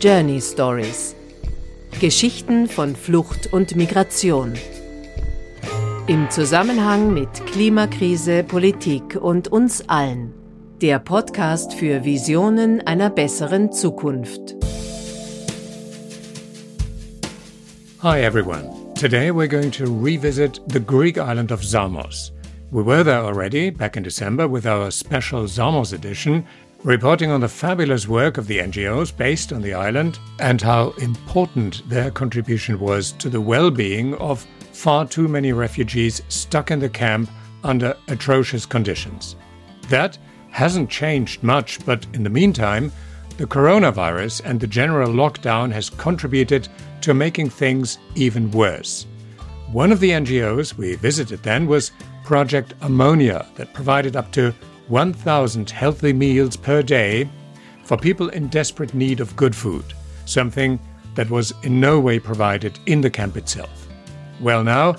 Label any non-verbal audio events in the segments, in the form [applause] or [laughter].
Journey Stories. Geschichten von Flucht und Migration. Im Zusammenhang mit Klimakrise, Politik und uns allen. Der Podcast für Visionen einer besseren Zukunft. Hi everyone. Today we're going to revisit the Greek island of Samos. We were there already back in December with our special Samos edition, reporting on the fabulous work of the NGOs based on the island and how important their contribution was to the well being of far too many refugees stuck in the camp under atrocious conditions. That hasn't changed much, but in the meantime, the coronavirus and the general lockdown has contributed to making things even worse. One of the NGOs we visited then was Project Armonia, that provided up to 1,000 healthy meals per day for people in desperate need of good food, something that was in no way provided in the camp itself. Well, now,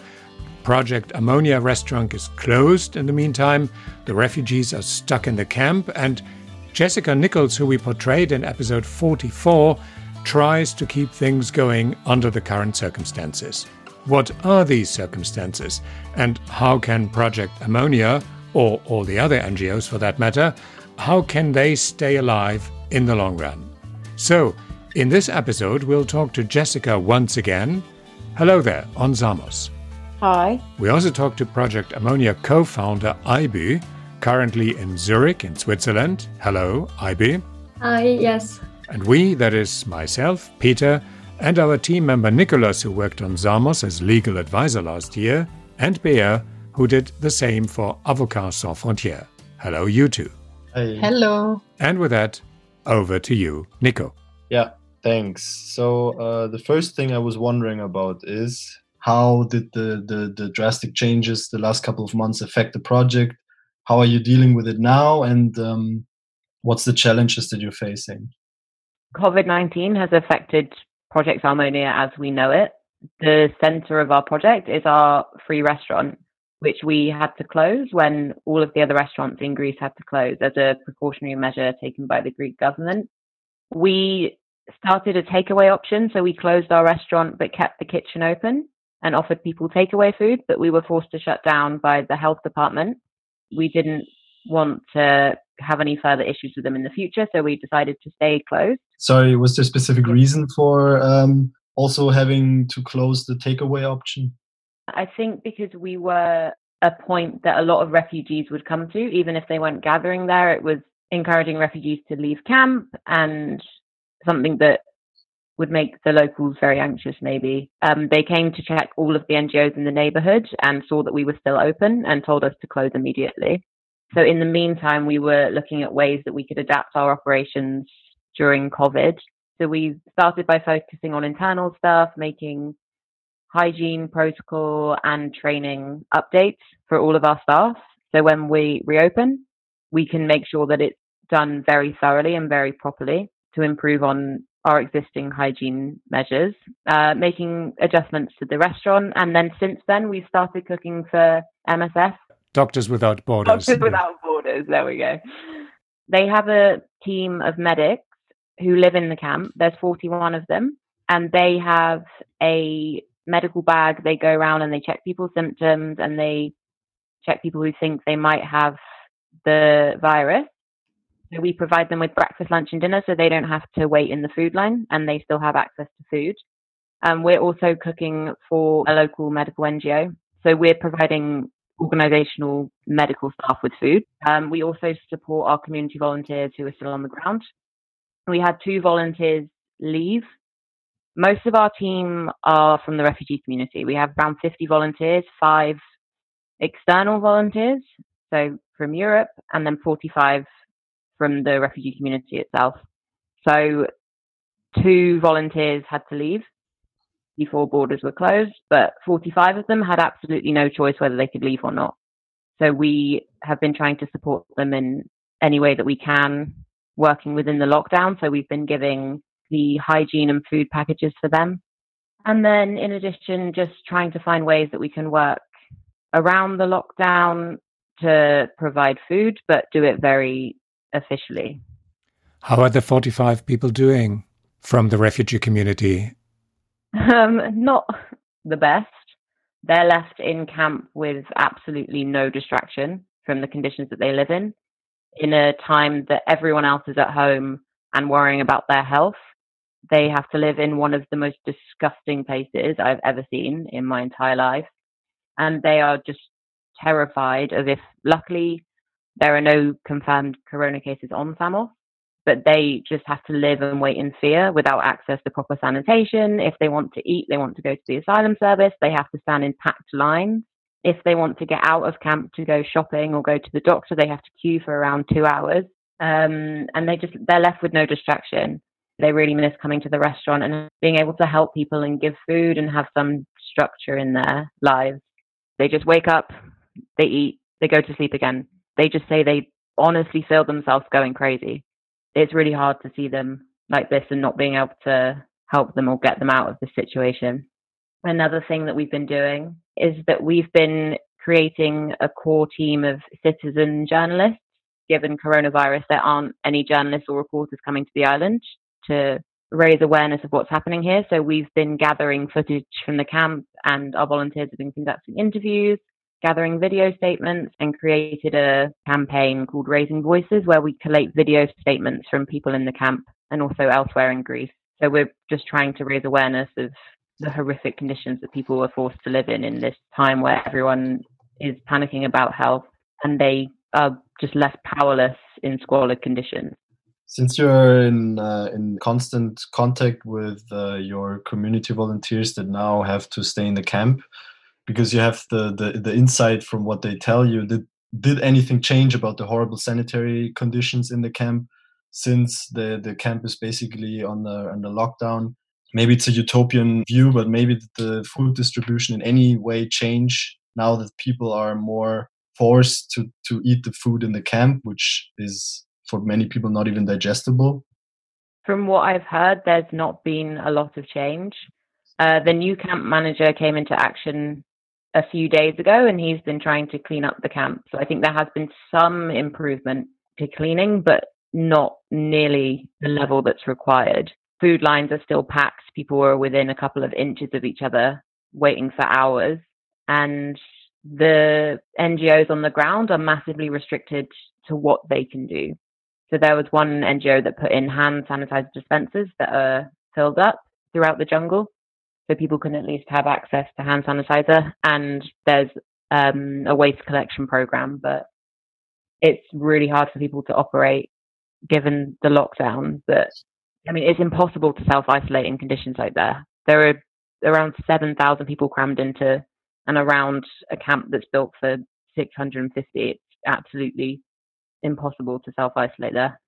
Project Armonia restaurant is closed in the meantime, the refugees are stuck in the camp, and Jessica Nichols, who we portrayed in episode 44, tries to keep things going under the current circumstances. What are these circumstances, and how can Project Armonia or all the other NGOs for that matter, how can they stay alive in the long run? So, in this episode, we'll talk to Jessica once again. Hello there on Samos. Hi. We also talk to Project Armonia co founder Ibu, currently in Zurich in Switzerland. Hello, Ibu. Hi, yes. And we, that is myself, Peter, and our team member Nicholas, who worked on Samos as legal advisor last year, and Bea, who did the same for Avocats Sans Frontières. Hello, you two. Hey. Hello. And with that, over to you, Nico. Yeah, thanks. So uh, the first thing I was wondering about is how did the, the the drastic changes the last couple of months affect the project? How are you dealing with it now, and um, what's the challenges that you're facing? COVID nineteen has affected Project Armonia as we know it. The center of our project is our free restaurant which we had to close when all of the other restaurants in Greece had to close as a precautionary measure taken by the Greek government. We started a takeaway option, so we closed our restaurant but kept the kitchen open and offered people takeaway food, but we were forced to shut down by the health department. We didn't want to have any further issues with them in the future, so we decided to stay closed. Sorry, was there a specific reason for um, also having to close the takeaway option? I think because we were a point that a lot of refugees would come to, even if they weren't gathering there, it was encouraging refugees to leave camp and something that would make the locals very anxious, maybe. Um, they came to check all of the NGOs in the neighborhood and saw that we were still open and told us to close immediately. So, in the meantime, we were looking at ways that we could adapt our operations during COVID. So, we started by focusing on internal stuff, making hygiene protocol and training updates for all of our staff. So when we reopen, we can make sure that it's done very thoroughly and very properly to improve on our existing hygiene measures, uh, making adjustments to the restaurant. And then since then, we've started cooking for MSF. Doctors Without Borders. Doctors Without Borders, there we go. They have a team of medics who live in the camp. There's 41 of them, and they have a medical bag. They go around and they check people's symptoms and they check people who think they might have the virus. So we provide them with breakfast, lunch, and dinner so they don't have to wait in the food line and they still have access to food. Um, we're also cooking for a local medical NGO. So we're providing organizational medical staff with food. Um, we also support our community volunteers who are still on the ground. We had two volunteers leave most of our team are from the refugee community. We have around 50 volunteers, five external volunteers, so from Europe, and then 45 from the refugee community itself. So two volunteers had to leave before borders were closed, but 45 of them had absolutely no choice whether they could leave or not. So we have been trying to support them in any way that we can, working within the lockdown. So we've been giving the hygiene and food packages for them. And then, in addition, just trying to find ways that we can work around the lockdown to provide food, but do it very officially. How are the 45 people doing? from the refugee community? Um, not the best. They're left in camp with absolutely no distraction from the conditions that they live in, in a time that everyone else is at home and worrying about their health. They have to live in one of the most disgusting places I've ever seen in my entire life. And they are just terrified of if, luckily, there are no confirmed corona cases on Samos, but they just have to live and wait in fear without access to proper sanitation. If they want to eat, they want to go to the asylum service, they have to stand in packed lines. If they want to get out of camp to go shopping or go to the doctor, they have to queue for around two hours. Um, and they just, they're left with no distraction. They really miss coming to the restaurant and being able to help people and give food and have some structure in their lives. They just wake up, they eat, they go to sleep again they just say they honestly feel themselves going crazy. It's really hard to see them like this and not being able to help them or get them out of the situation. Another thing that we've been doing is that we've been creating a core team of citizen journalists. Given coronavirus, there aren't any journalists or reporters coming to the island to raise awareness of what's happening here. So we've been gathering footage from the camp and our volunteers have been conducting interviews gathering video statements and created a campaign called Raising Voices where we collate video statements from people in the camp and also elsewhere in Greece. So we're just trying to raise awareness of the horrific conditions that people are forced to live in in this time where everyone is panicking about health and they are just left powerless in squalid conditions. Since you're in uh, in constant contact with uh, your community volunteers that now have to stay in the camp, because you have the, the the insight from what they tell you did did anything change about the horrible sanitary conditions in the camp since the the camp is basically on the on the lockdown? Maybe it's a utopian view but maybe the food distribution in any way change now that people are more forced to to eat the food in the camp which is for many people not even digestible from what i've heard there's not been a lot of change uh, the new camp manager came into action a few days ago, and he's been trying to clean up the camp. So I think there has been some improvement to cleaning, but not nearly the level that's required. Food lines are still packed. People are within a couple of inches of each other, waiting for hours. And the NGOs on the ground are massively restricted to what they can do. So there was one NGO that put in hand sanitizer dispensers that are filled up throughout the jungle so people can at least have access to hand sanitizer. And there's um, a waste collection program, but it's really hard for people to operate given the lockdown. But I mean, it's impossible to self isolate in conditions like that. There are around 7,000 people crammed into and around a camp that's built for 650. It's absolutely impossible to self isolate there.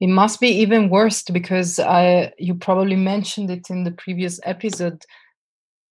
It must be even worse because I, you probably mentioned it in the previous episode.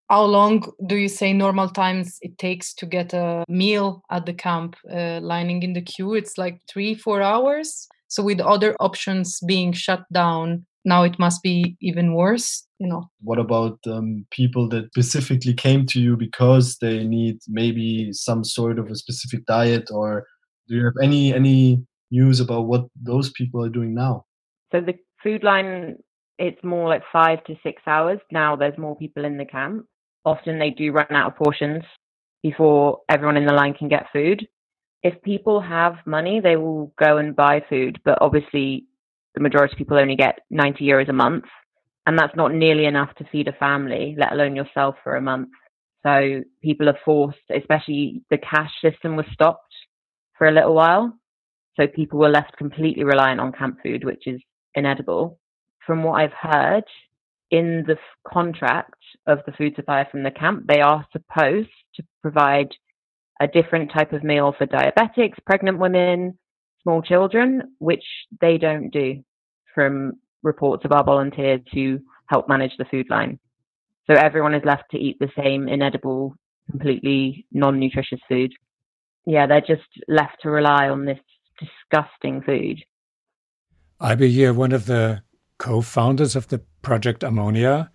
How long do you say normal times it takes to get a meal at the camp? Uh, lining in the queue, it's like three, four hours. So with other options being shut down, now it must be even worse you know what about um, people that specifically came to you because they need maybe some sort of a specific diet or do you have any any news about what those people are doing now? So the food line, it's more like five to six hours. Now there's more people in the camp. Often they do run out of portions before everyone in the line can get food. If people have money, they will go and buy food, but obviously the majority of people only get 90 euros a month. And that's not nearly enough to feed a family, let alone yourself for a month. So people are forced, especially the cash system was stopped for a little while. So people were left completely reliant on camp food, which is inedible. From what I've heard, in the contract of the food supplier from the camp, they are supposed to provide a different type of meal for diabetics, pregnant women, small children, which they don't do from reports of our volunteers who help manage the food line. So everyone is left to eat the same inedible, completely non nutritious food. Yeah, they're just left to rely on this disgusting food. Ibe, you're one of the co founders of the Project Armonia.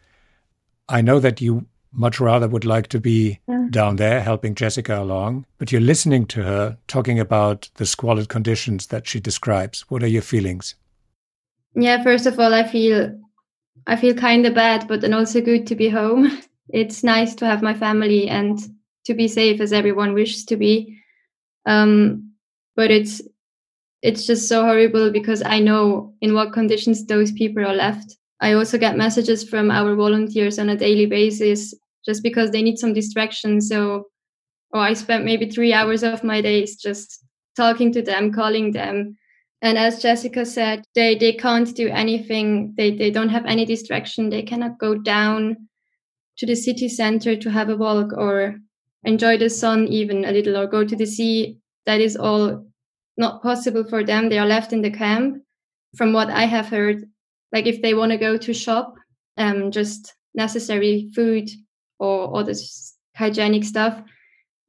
I know that you much rather would like to be yeah. down there helping Jessica along, but you're listening to her talking about the squalid conditions that she describes. What are your feelings? Yeah, first of all, I feel I feel kind of bad, but then also good to be home. [laughs] It's nice to have my family and to be safe as everyone wishes to be. Um, but it's it's just so horrible because I know in what conditions those people are left. I also get messages from our volunteers on a daily basis just because they need some distraction. So, oh, I spent maybe three hours of my days just talking to them, calling them. And as Jessica said, they, they can't do anything. They, they don't have any distraction. They cannot go down to the city center to have a walk or enjoy the sun even a little or go to the sea. That is all not possible for them. They are left in the camp. From what I have heard, like if they want to go to shop, um, just necessary food or other hygienic stuff.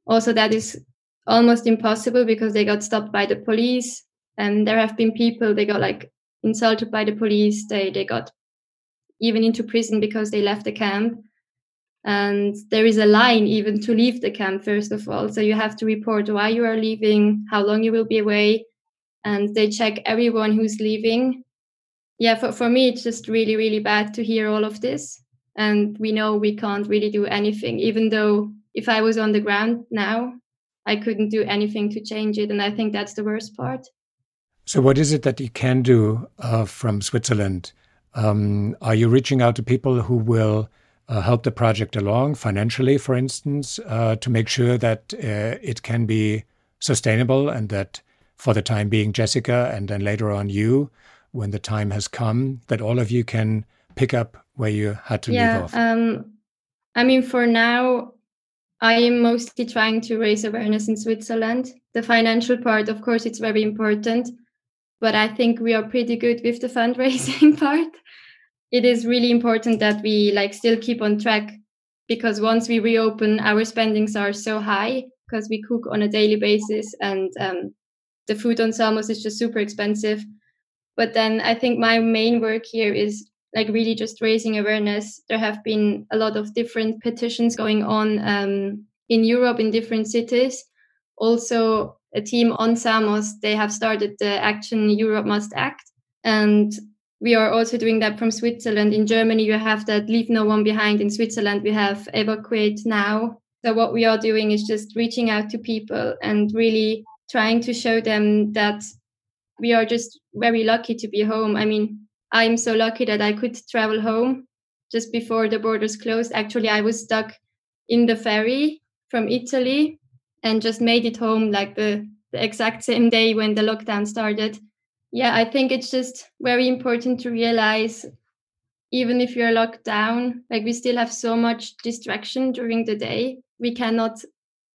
Also, that is almost impossible because they got stopped by the police. And there have been people they got like insulted by the police. They they got even into prison because they left the camp. And there is a line even to leave the camp, first of all. So you have to report why you are leaving, how long you will be away, and they check everyone who's leaving. Yeah, for, for me, it's just really, really bad to hear all of this. And we know we can't really do anything, even though if I was on the ground now, I couldn't do anything to change it. And I think that's the worst part. So, what is it that you can do uh, from Switzerland? Um, are you reaching out to people who will uh, help the project along financially, for instance, uh, to make sure that uh, it can be sustainable and that for the time being, Jessica, and then later on you, when the time has come, that all of you can pick up where you had to yeah, leave off? Um, I mean, for now, I am mostly trying to raise awareness in Switzerland. The financial part, of course, it's very important, but I think we are pretty good with the fundraising [laughs] part it is really important that we like still keep on track because once we reopen our spendings are so high because we cook on a daily basis and um, the food on Samos is just super expensive. But then i think my main work here is like really just raising awareness. There have been a lot of different petitions going on um, in europe in different cities. Also a team on samos they have started the action europe must act and we are also doing that from Switzerland. In Germany, you have that leave no one behind. In Switzerland, we have evacuate now. So what we are doing is just reaching out to people and really trying to show them that we are just very lucky to be home. I mean, I'm so lucky that I could travel home just before the borders closed. Actually, I was stuck in the ferry from Italy and just made it home like the, the exact same day when the lockdown started yeah i think it's just very important to realize even if you're locked down like we still have so much distraction during the day. We cannot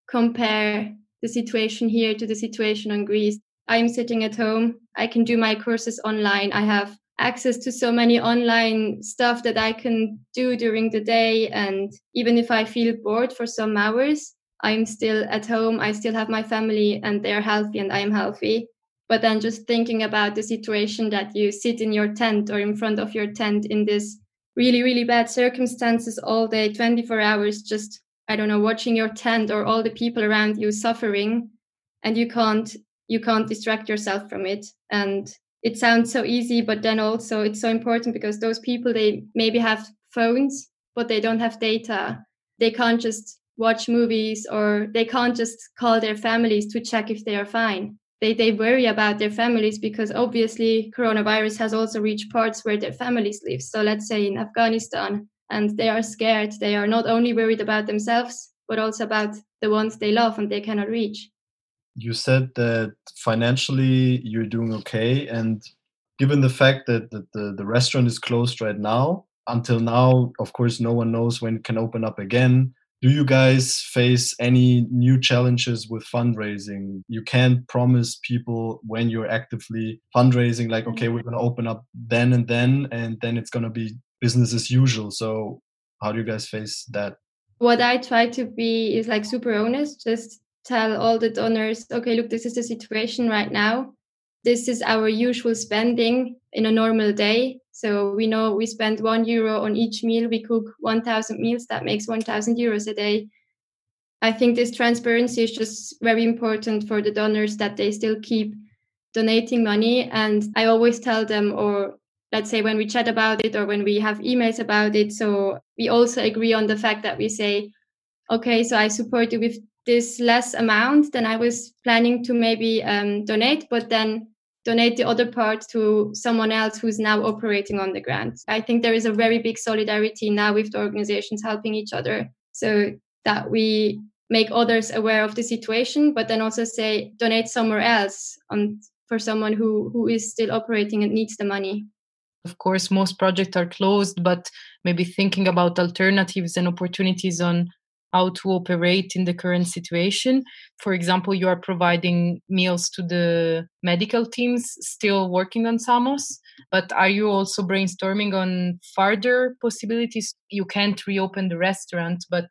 compare the situation here to the situation on greece. I'm sitting at home. I can do my courses online. I have access to so many online stuff that i can do during the day. And even if i feel bored for some hours i'm still at home. I still have my family and they're healthy and i'm healthy but then just thinking about the situation that you sit in your tent or in front of your tent in this really really bad circumstances all day 24 hours just i don't know watching your tent or all the people around you suffering and you can't you can't distract yourself from it. And it sounds so easy but then also it's so important because those people they maybe have phones but they don't have data. They can't just watch movies or they can't just call their families to check if they are fine they, they worry about their families because obviously coronavirus has also reached parts where their families live. So let's say in Afghanistan, and they are scared. They are not only worried about themselves, but also about the ones they love and they cannot reach. You said that financially you're doing okay. And given the fact that, that the, the restaurant is closed right now, until now, of course, no one knows when it can open up again do you guys face any new challenges with fundraising? You can't promise people when you're actively fundraising like okay we're mm. going to open up then and then and then it's going to be business as usual. So how do you guys face that? What i try to be is like super honest just tell all the donors okay look this is the situation right now this is our usual spending in a normal day so we know we spend one euro on each meal. We cook 1,000 meals. That makes 1,000 euros a day. I think this transparency is just very important for the donors that they still keep donating money. And I always tell them, or let's say when we chat about it or when we have emails about it. So we also agree on the fact that we say, okay, so I support you with this less amount than I was planning to maybe um, donate, but then donate the other part to someone else who's now operating on the grant. I think there is a very big solidarity now with the organizations helping each other so that we make others aware of the situation, but then also say donate somewhere else on for someone who who is still operating and needs the money. Of course, most projects are closed, but maybe thinking about alternatives and opportunities on how to operate in the current situation. For example, you are providing meals to the medical teams still working on Samos, but are you also brainstorming on further possibilities? You can't reopen the restaurant, but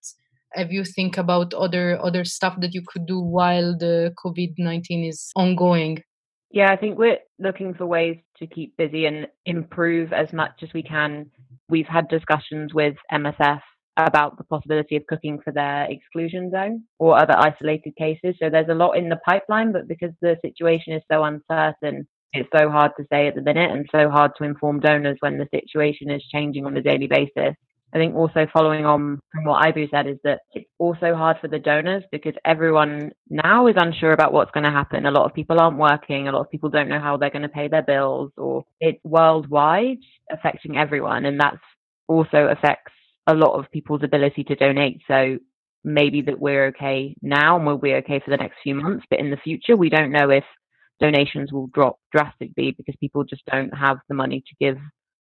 have you think about other other stuff that you could do while the COVID-19 is ongoing? Yeah, I think we're looking for ways to keep busy and improve as much as we can. We've had discussions with MSF about the possibility of cooking for their exclusion zone or other isolated cases. So there's a lot in the pipeline, but because the situation is so uncertain, it's so hard to say at the minute and so hard to inform donors when the situation is changing on a daily basis. I think also following on from what Ibu said is that it's also hard for the donors because everyone now is unsure about what's going to happen. A lot of people aren't working. A lot of people don't know how they're going to pay their bills or it's worldwide affecting everyone. And that's also affects a lot of people's ability to donate. So maybe that we're okay now and we'll be okay for the next few months, but in the future, we don't know if donations will drop drastically because people just don't have the money to give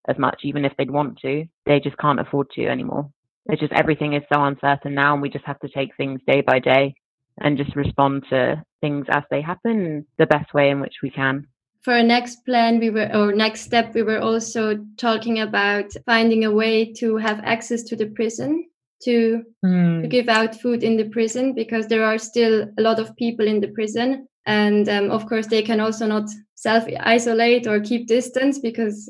as much, even if they'd want to. They just can't afford to anymore. It's just everything is so uncertain now, and we just have to take things day by day and just respond to things as they happen the best way in which we can for our next plan we were or next step we were also talking about finding a way to have access to the prison to, mm. to give out food in the prison because there are still a lot of people in the prison. And um, of course they can also not self isolate or keep distance because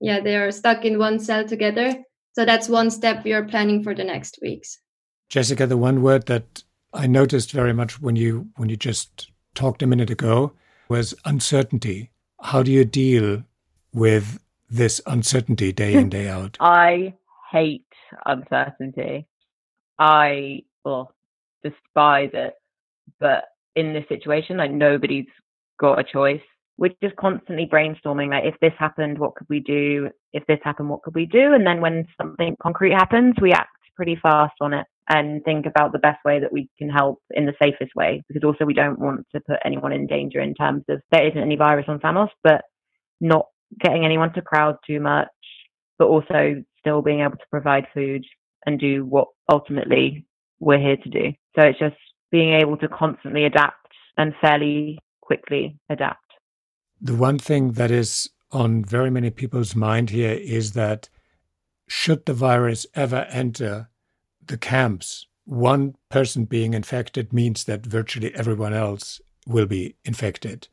yeah they are stuck in one cell together. So that's one step we are planning for the next weeks. Jessica the one word that i noticed very much when you when you just talked a minute ago was uncertainty. How do you deal with this uncertainty day in, day out? [laughs] I hate uncertainty. I well, despise it. But in this situation, like nobody's got a choice. We're just constantly brainstorming like if this happened, what could we do? If this happened, what could we do? And then when something concrete happens, we act pretty fast on it and think about the best way that we can help in the safest way because also we don't want to put anyone in danger in terms of there isn't any virus on Samos, but not getting anyone to crowd too much, but also still being able to provide food and do what ultimately we're here to do. So it's just being able to constantly adapt and fairly quickly adapt. The one thing that is on very many people's mind here is that should the virus ever enter the camps, one person being infected means that virtually everyone else will be infected,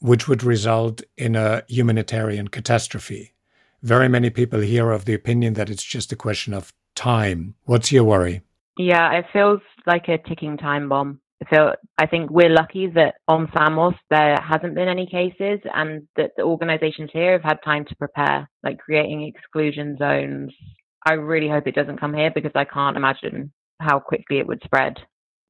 which would result in a humanitarian catastrophe. Very many people here are of the opinion that it's just a question of time. What's your worry? Yeah, it feels like a ticking time bomb. Feel I think we're lucky that on Samos there hasn't been any cases and that the organizations here have had time to prepare, like creating exclusion zones, I really hope it doesn't come here because I can't imagine how quickly it would spread.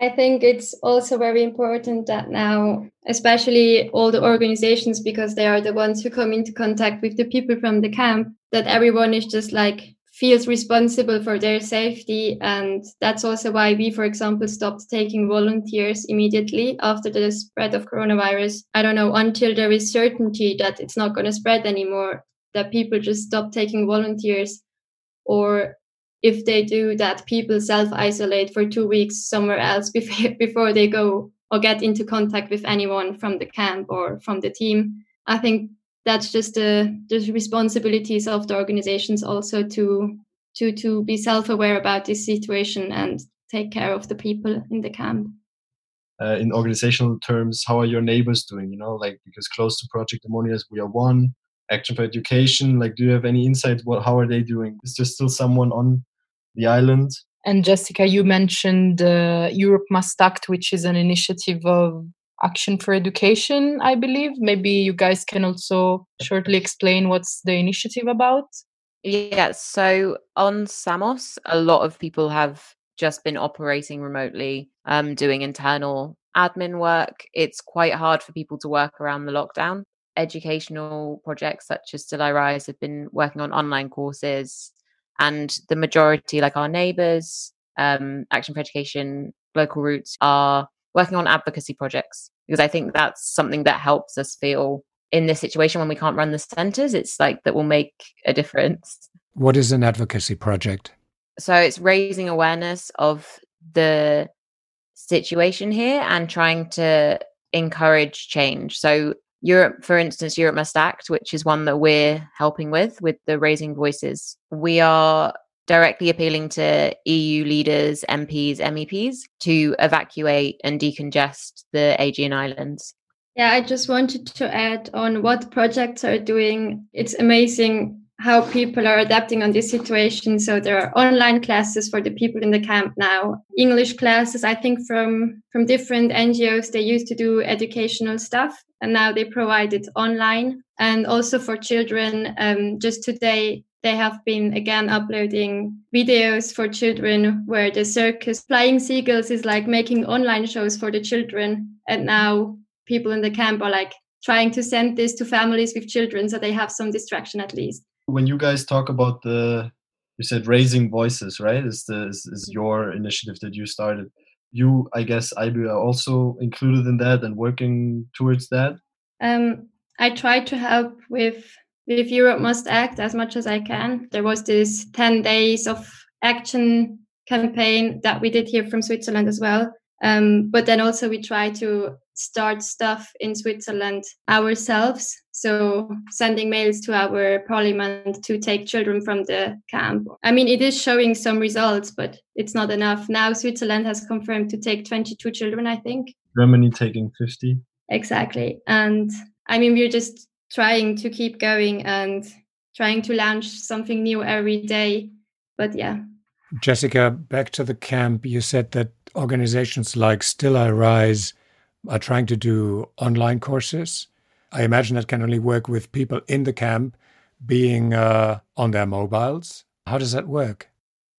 I think it's also very important that now, especially all the organizations, because they are the ones who come into contact with the people from the camp, that everyone is just like feels responsible for their safety. And that's also why we, for example, stopped taking volunteers immediately after the spread of coronavirus. I don't know, until there is certainty that it's not going to spread anymore, that people just stop taking volunteers or if they do that people self isolate for two weeks somewhere else [laughs] before, they go or get into contact with anyone from the camp or from the team. I think that's just the, the responsibilities of the organizations also to to to be self-aware about this situation and take care of the people in the camp. Uh, in organizational terms how are your neighbors doing you know like because close to project Armonia's we are one action for education like do you have any insight what how are they doing is there still someone on the island and jessica you mentioned uh, europe must act which is an initiative of Action for Education, I believe. Maybe you guys can also shortly explain what's the initiative about. Yeah, so on Samos, a lot of people have just been operating remotely, um, doing internal admin work. It's quite hard for people to work around the lockdown. Educational projects such as Still I Rise have been working on online courses, and the majority, like our neighbours, um, Action for Education, Local Roots, are working on advocacy projects because I think that's something that helps us feel in this situation when we can't run the centres. It's like that will make a difference. What is an advocacy project? So it's raising awareness of the situation here and trying to encourage change. So Europe, for instance, Europe Must Act, which is one that we're helping with, with the Raising Voices. We are directly appealing to EU leaders, MPs, MEPs to evacuate and decongest the Aegean Islands. Yeah, I just wanted to add on what projects are doing. It's amazing how people are adapting on this situation. So there are online classes for the people in the camp now, English classes. I think from from different NGOs they used to do educational stuff, and now they provide it online. And also for children, um, just today they have been again uploading videos for children where the circus flying seagulls is like making online shows for the children and now people in the camp are like trying to send this to families with children so they have some distraction at least when you guys talk about the you said raising voices right? Is the is, is your initiative that you started. You i guess IBU are also included in that and working towards that? Um, i try to help with with europe must act as much as i can. There was this 10 days of action campaign that we did here from switzerland as well. Um, but then also we try to start stuff in Switzerland ourselves. So sending mails to our parliament to take children from the camp. I mean, it is showing some results, but it's not enough. Now Switzerland has confirmed to take 22 children, I think. Germany taking 50. Exactly. And I mean, we're just trying to keep going and trying to launch something new every day. But yeah. Jessica, back to the camp, you said that organizations like Still I Rise are trying to do online courses. I imagine that can only work with people in the camp being uh, on their mobiles. How does that work?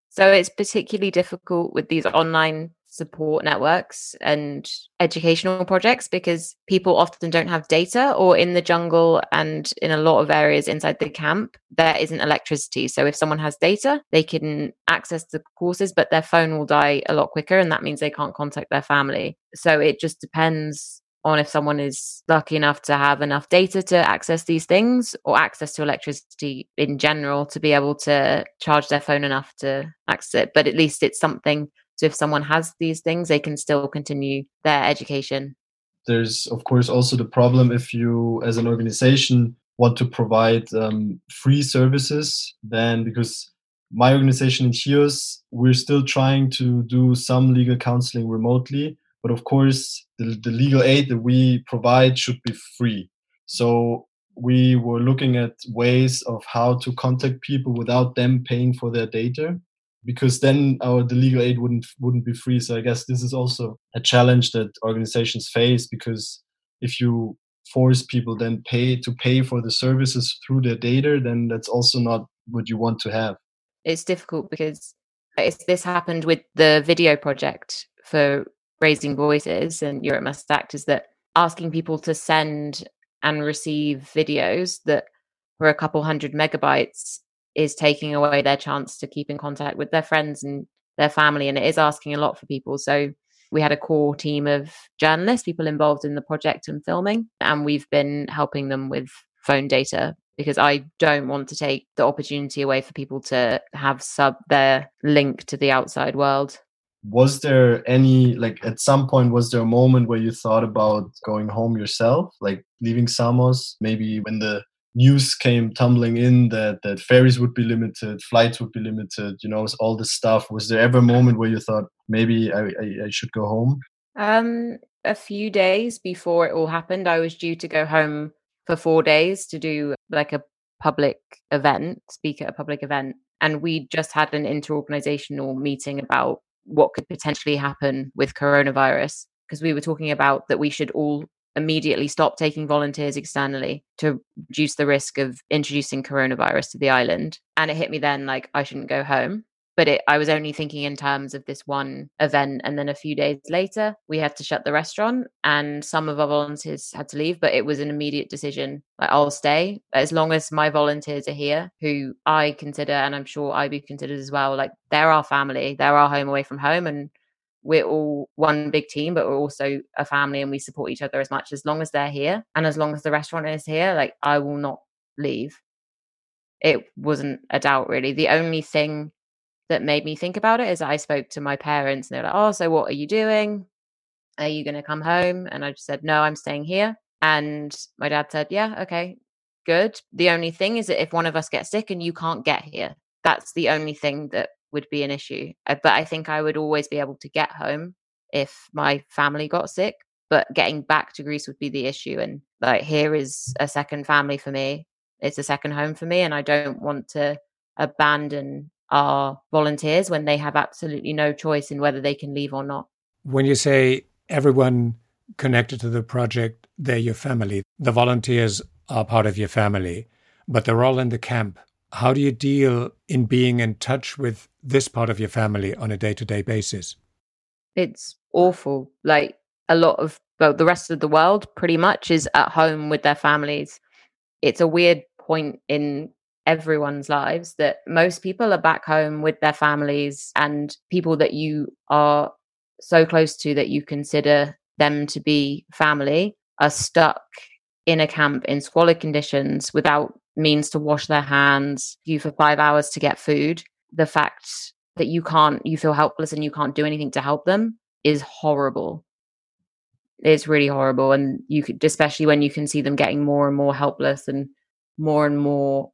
So it's particularly difficult with these online support networks and educational projects because people often don't have data or in the jungle and in a lot of areas inside the camp there isn't electricity. So if someone has data they can access the courses but their phone will die a lot quicker and that means they can't contact their family. So it just depends on if someone is lucky enough to have enough data to access these things or access to electricity in general to be able to charge their phone enough to access it. But at least it's something so if someone has these things, they can still continue their education. There's, of course, also the problem if you, as an organization, want to provide um, free services, then because my organization in HEOS, we're still trying to do some legal counseling remotely. But of course, the, the legal aid that we provide should be free. So we were looking at ways of how to contact people without them paying for their data because then our the legal aid wouldn't wouldn't be free. So I guess this is also a challenge that organizations face because if you force people then pay to pay for the services through their data, then that's also not what you want to have. It's difficult because this happened with the video project for raising voices and Europe Must Act is that asking people to send and receive videos that were a couple hundred megabytes is taking away their chance to keep in contact with their friends and their family and it is asking a lot for people so we had a core team of journalists people involved in the project and filming and we've been helping them with phone data because I don't want to take the opportunity away for people to have sub their link to the outside world. Was there any like at some point was there a moment where you thought about going home yourself, like leaving Samos, maybe when the news came tumbling in that that ferries would be limited, flights would be limited, you know, all this stuff. Was there ever a moment where you thought maybe I, I, I should go home? Um, a few days before it all happened, I was due to go home for four days to do like a public event, speak at a public event, and we just had an interorganizational meeting about what could potentially happen with coronavirus. because we were talking about that we should all immediately stop taking volunteers externally to reduce the risk of introducing coronavirus to the island. And it hit me then like I shouldn't go home. But it, I was only thinking in terms of this one event. And then a few days later, we had to shut the restaurant and some of our volunteers had to leave. But it was an immediate decision like, I'll stay as long as my volunteers are here, who I consider, and I'm sure IB considers as well, like they're our family, they're our home away from home. And we're all one big team, but we're also a family and we support each other as much as long as they're here and as long as the restaurant is here, like I will not leave. It wasn't a doubt really. The only thing that made me think about it is I spoke to my parents and they're like, Oh, so what are you doing? Are you going to come home? And I just said, No, I'm staying here. And my dad said, Yeah, okay, good. The only thing is that if one of us gets sick and you can't get here, that's the only thing that would be an issue. Uh, but I think I would always be able to get home if my family got sick. But getting back to Greece would be the issue. And like here is a second family for me. It's a second home for me. And I don't want to abandon our volunteers when they have absolutely no choice in whether they can leave or not. When you say everyone connected to the project, they're your family, the volunteers are part of your family, but they're all in the camp. How do you deal in being in touch with this part of your family on a day to day basis? It's awful. Like a lot of well, the rest of the world pretty much is at home with their families. It's a weird point in everyone's lives that most people are back home with their families and people that you are so close to that you consider them to be family are stuck in a camp in squalid conditions without means to wash their hands, you for five hours to get food. The fact that you can't, you feel helpless and you can't do anything to help them is horrible. It's really horrible. And you could, especially when you can see them getting more and more helpless and more and more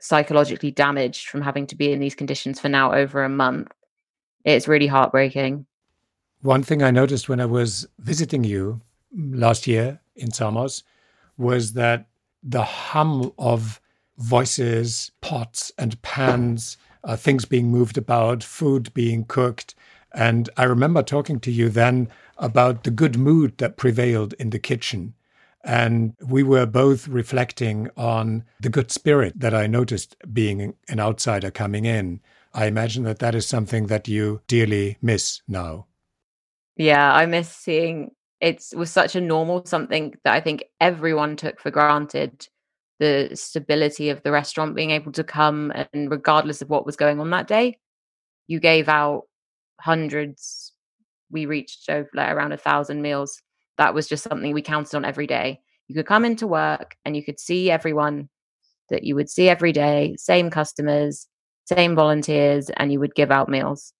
psychologically damaged from having to be in these conditions for now over a month. It's really heartbreaking. One thing I noticed when I was visiting you last year in Samos was that the hum of voices, pots and pans, uh, things being moved about, food being cooked. And I remember talking to you then about the good mood that prevailed in the kitchen. And we were both reflecting on the good spirit that I noticed being an outsider coming in. I imagine that that is something that you dearly miss now. Yeah, I miss seeing it was such a normal something that I think everyone took for granted the stability of the restaurant being able to come and regardless of what was going on that day you gave out hundreds we reached over like around a thousand meals. That was just something we counted on every day. You could come into work and you could see everyone that you would see every day same customers same volunteers and you would give out meals.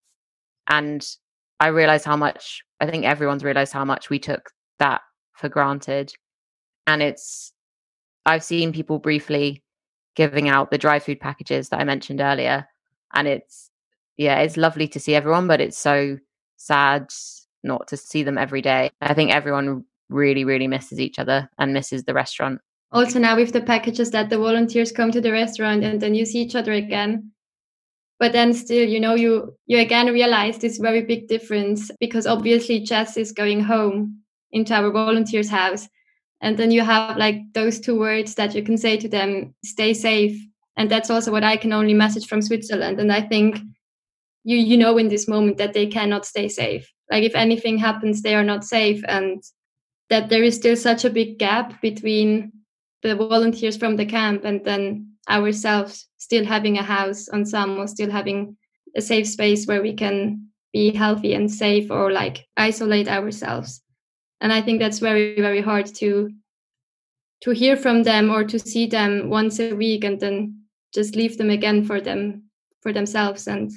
And i realized how much I think everyone's realized how much we took that for granted. And it's, I've seen people briefly giving out the dry food packages that I mentioned earlier. And it's, yeah, it's lovely to see everyone, but it's so sad not to see them every day. I think everyone really, really misses each other and misses the restaurant. Also, now with the packages that the volunteers come to the restaurant and then you see each other again, but then still you know you you again realize this very big difference because obviously jess is going home into our volunteers house. And then you have like those two words that you can say to them stay safe. And that's also what i can only message from switzerland. And i think you you know in this moment that they cannot stay safe. Like if anything happens they are not safe. And that there is still such a big gap between the volunteers from the camp and then ourselves still having a house on Samos, still having a safe space where we can be healthy and safe or like isolate ourselves. And I think that's very, very hard to to hear from them or to see them once a week and then just leave them again for them for themselves and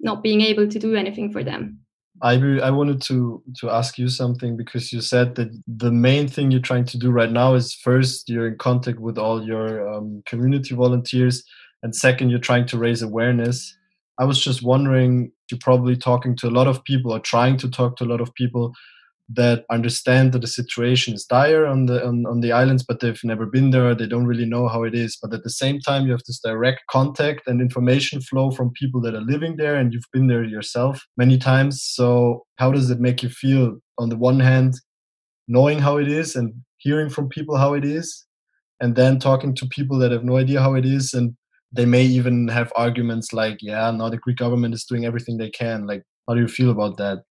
not being able to do anything for them. I I wanted to to ask you something because you said that the main thing you're trying to do right now is first you're in contact with all your um, community volunteers, and second you're trying to raise awareness. I was just wondering, you're probably talking to a lot of people or trying to talk to a lot of people that understand that the situation is dire on the on, on the islands but they've never been there they don't really know how it is. But at the same time you have this direct contact and information flow from people that are living there and you've been there yourself many times. So how does it make you feel on the one hand knowing how it is and hearing from people how it is and then talking to people that have no idea how it is? And they may even have arguments like yeah now the greek government is doing everything they can. Like how do you feel about that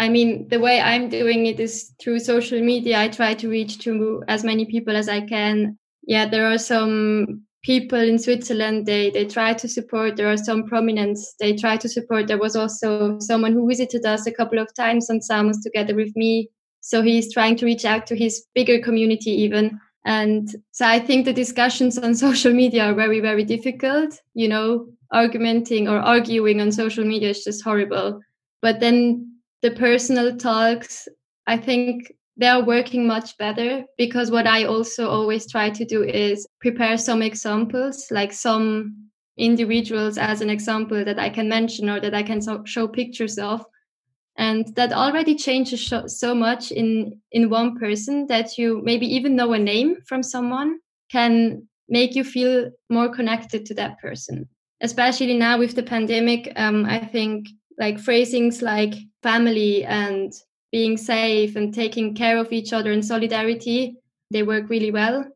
i mean the way i'm doing it is through social media i try to reach to as many people as i can yeah there are some people in Switzerland they they try to support. There are some prominents they try to support. There was also someone who visited us a couple of times on Samos together with me. So he's trying to reach out to his bigger community even. And so I think the discussions on [laughs] social media are very, very difficult. You know, argumenting or arguing on social media is just horrible. But then the personal talks, I think they are working much better because what I also always try to do is prepare some examples, like some individuals as an example that I can mention or that I can so- show pictures of. And that already changes so much in, in one person that you maybe even know a name from someone can make you feel more connected to that person. Especially now with the pandemic, um, I think like phrasings like family and being safe and taking care of each other and solidarity they work really well.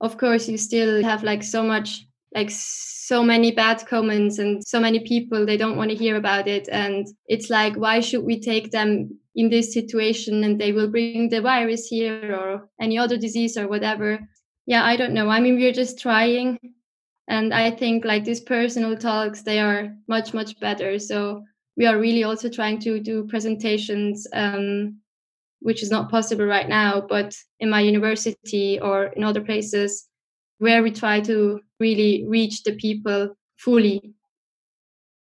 Of course you still have like so much like so many bad comments and so many people they don't want to hear about it. And it's like why should we take them in this situation and they will bring the virus here or any other disease or whatever? Yeah i don't know. I mean we're just trying. And i think like these personal talks they are much much better. So we are really also trying to do presentations um, which is not possible right now but in my university or in other places where we try to really reach the people fully.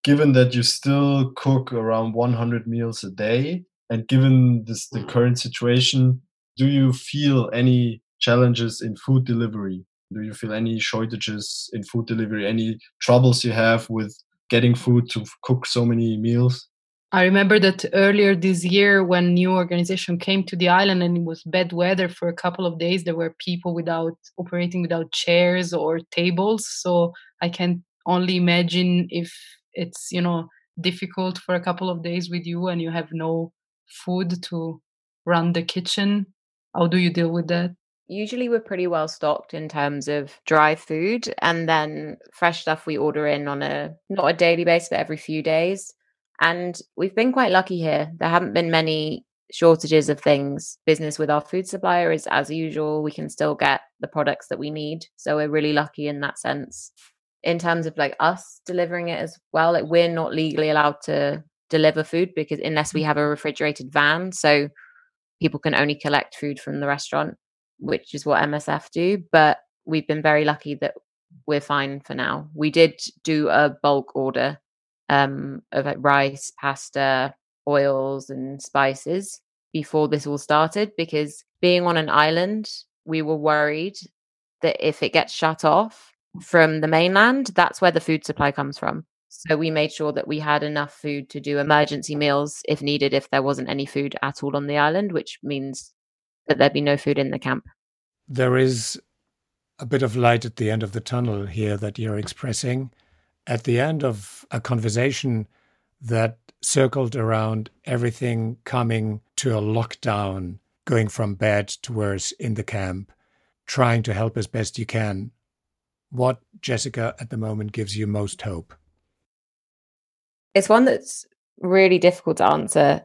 Given that you still cook around 100 meals a day and given this the current situation do you feel any challenges in food delivery? Do you feel any shortages in food delivery? Any troubles you have with getting food to cook so many meals? I remember that earlier this year, when new organization came to the island and it was bad weather for a couple of days, there were people without operating without chairs or tables. So I can only imagine if it's you know difficult for a couple of days with you and you have no food to run the kitchen. How do you deal with that? Usually, we're pretty well stocked in terms of dry food, and then fresh stuff we order in on a not a daily basis, but every few days. And we've been quite lucky here. There haven't been many shortages of things. Business with our food supplier is as usual. We can still get the products that we need. So we're really lucky in that sense. In terms of like us delivering it as well, like we're not legally allowed to deliver food because unless we mm. have a refrigerated van. So people can only collect food from the restaurant which is what MSF do. But we've been very lucky that we're fine for now. We did do a bulk order um, of like rice, pasta, oils, and spices before this all started because being on an island, we were worried that if it gets shut off from the mainland, that's where the food supply comes from. So we made sure that we had enough food to do emergency meals if needed, if there wasn't any food at all on the island, which means that there'd be no food in the camp. There is a bit of light at the end of the tunnel here that you're expressing. At the end of a conversation that circled around everything coming to a lockdown, going from bad to worse in the camp, trying to help as best you can. What, Jessica, at the moment gives you most hope? It's one that's really difficult to answer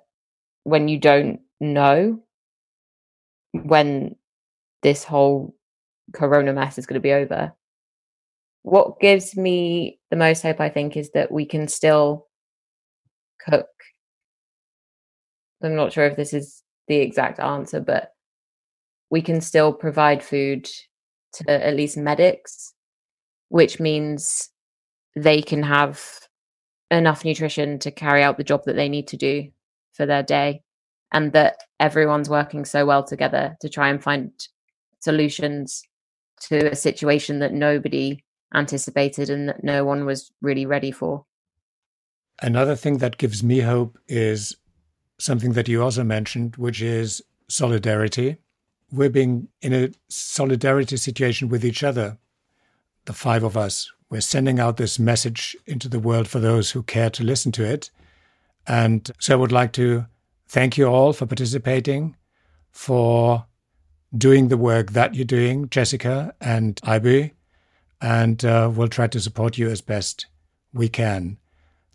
when you don't know when this whole corona mess is going to be over. What gives me the most hope, I think, is that we can still cook. I'm not sure if this is the exact answer, but we can still provide food to at least medics, which means they can have enough nutrition to carry out the job that they need to do for their day and that everyone's working so well together to try and find solutions to a situation that nobody anticipated and that no one was really ready for. Another thing that gives me hope is something that you also mentioned, which is solidarity. We're being in a solidarity situation with each other, the five of us. We're sending out this message into the world for those who care to listen to it. And so I would like to Thank you all for participating, for doing the work that you're doing, Jessica and Ibu, and uh, we'll try to support you as best we can.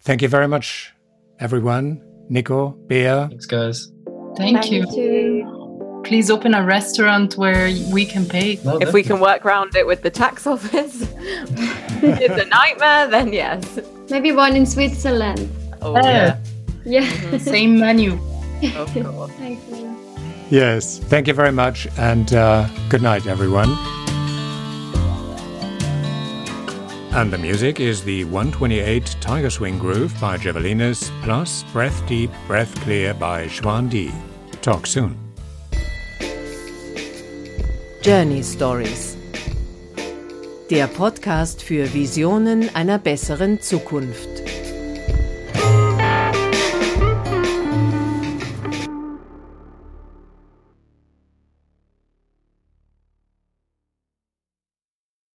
Thank you very much, everyone. Nico, Bea. Thanks, guys. Thank, Thank you. you. Please open a restaurant where we can pay. No, If we can work around it with the tax [laughs] office, it's a nightmare, then yes. Maybe one in Switzerland. Oh, Yeah. Yeah. Same menu. Of [laughs] course. Thank you. Yes, thank you very much, and uh, good night, everyone. And the music is the 128 Tiger Swing Groove by Javelinas, plus Breath Deep, Breath Clear by Schwan D. Talk soon. Journey Stories. Der Podcast für Visionen einer besseren Zukunft.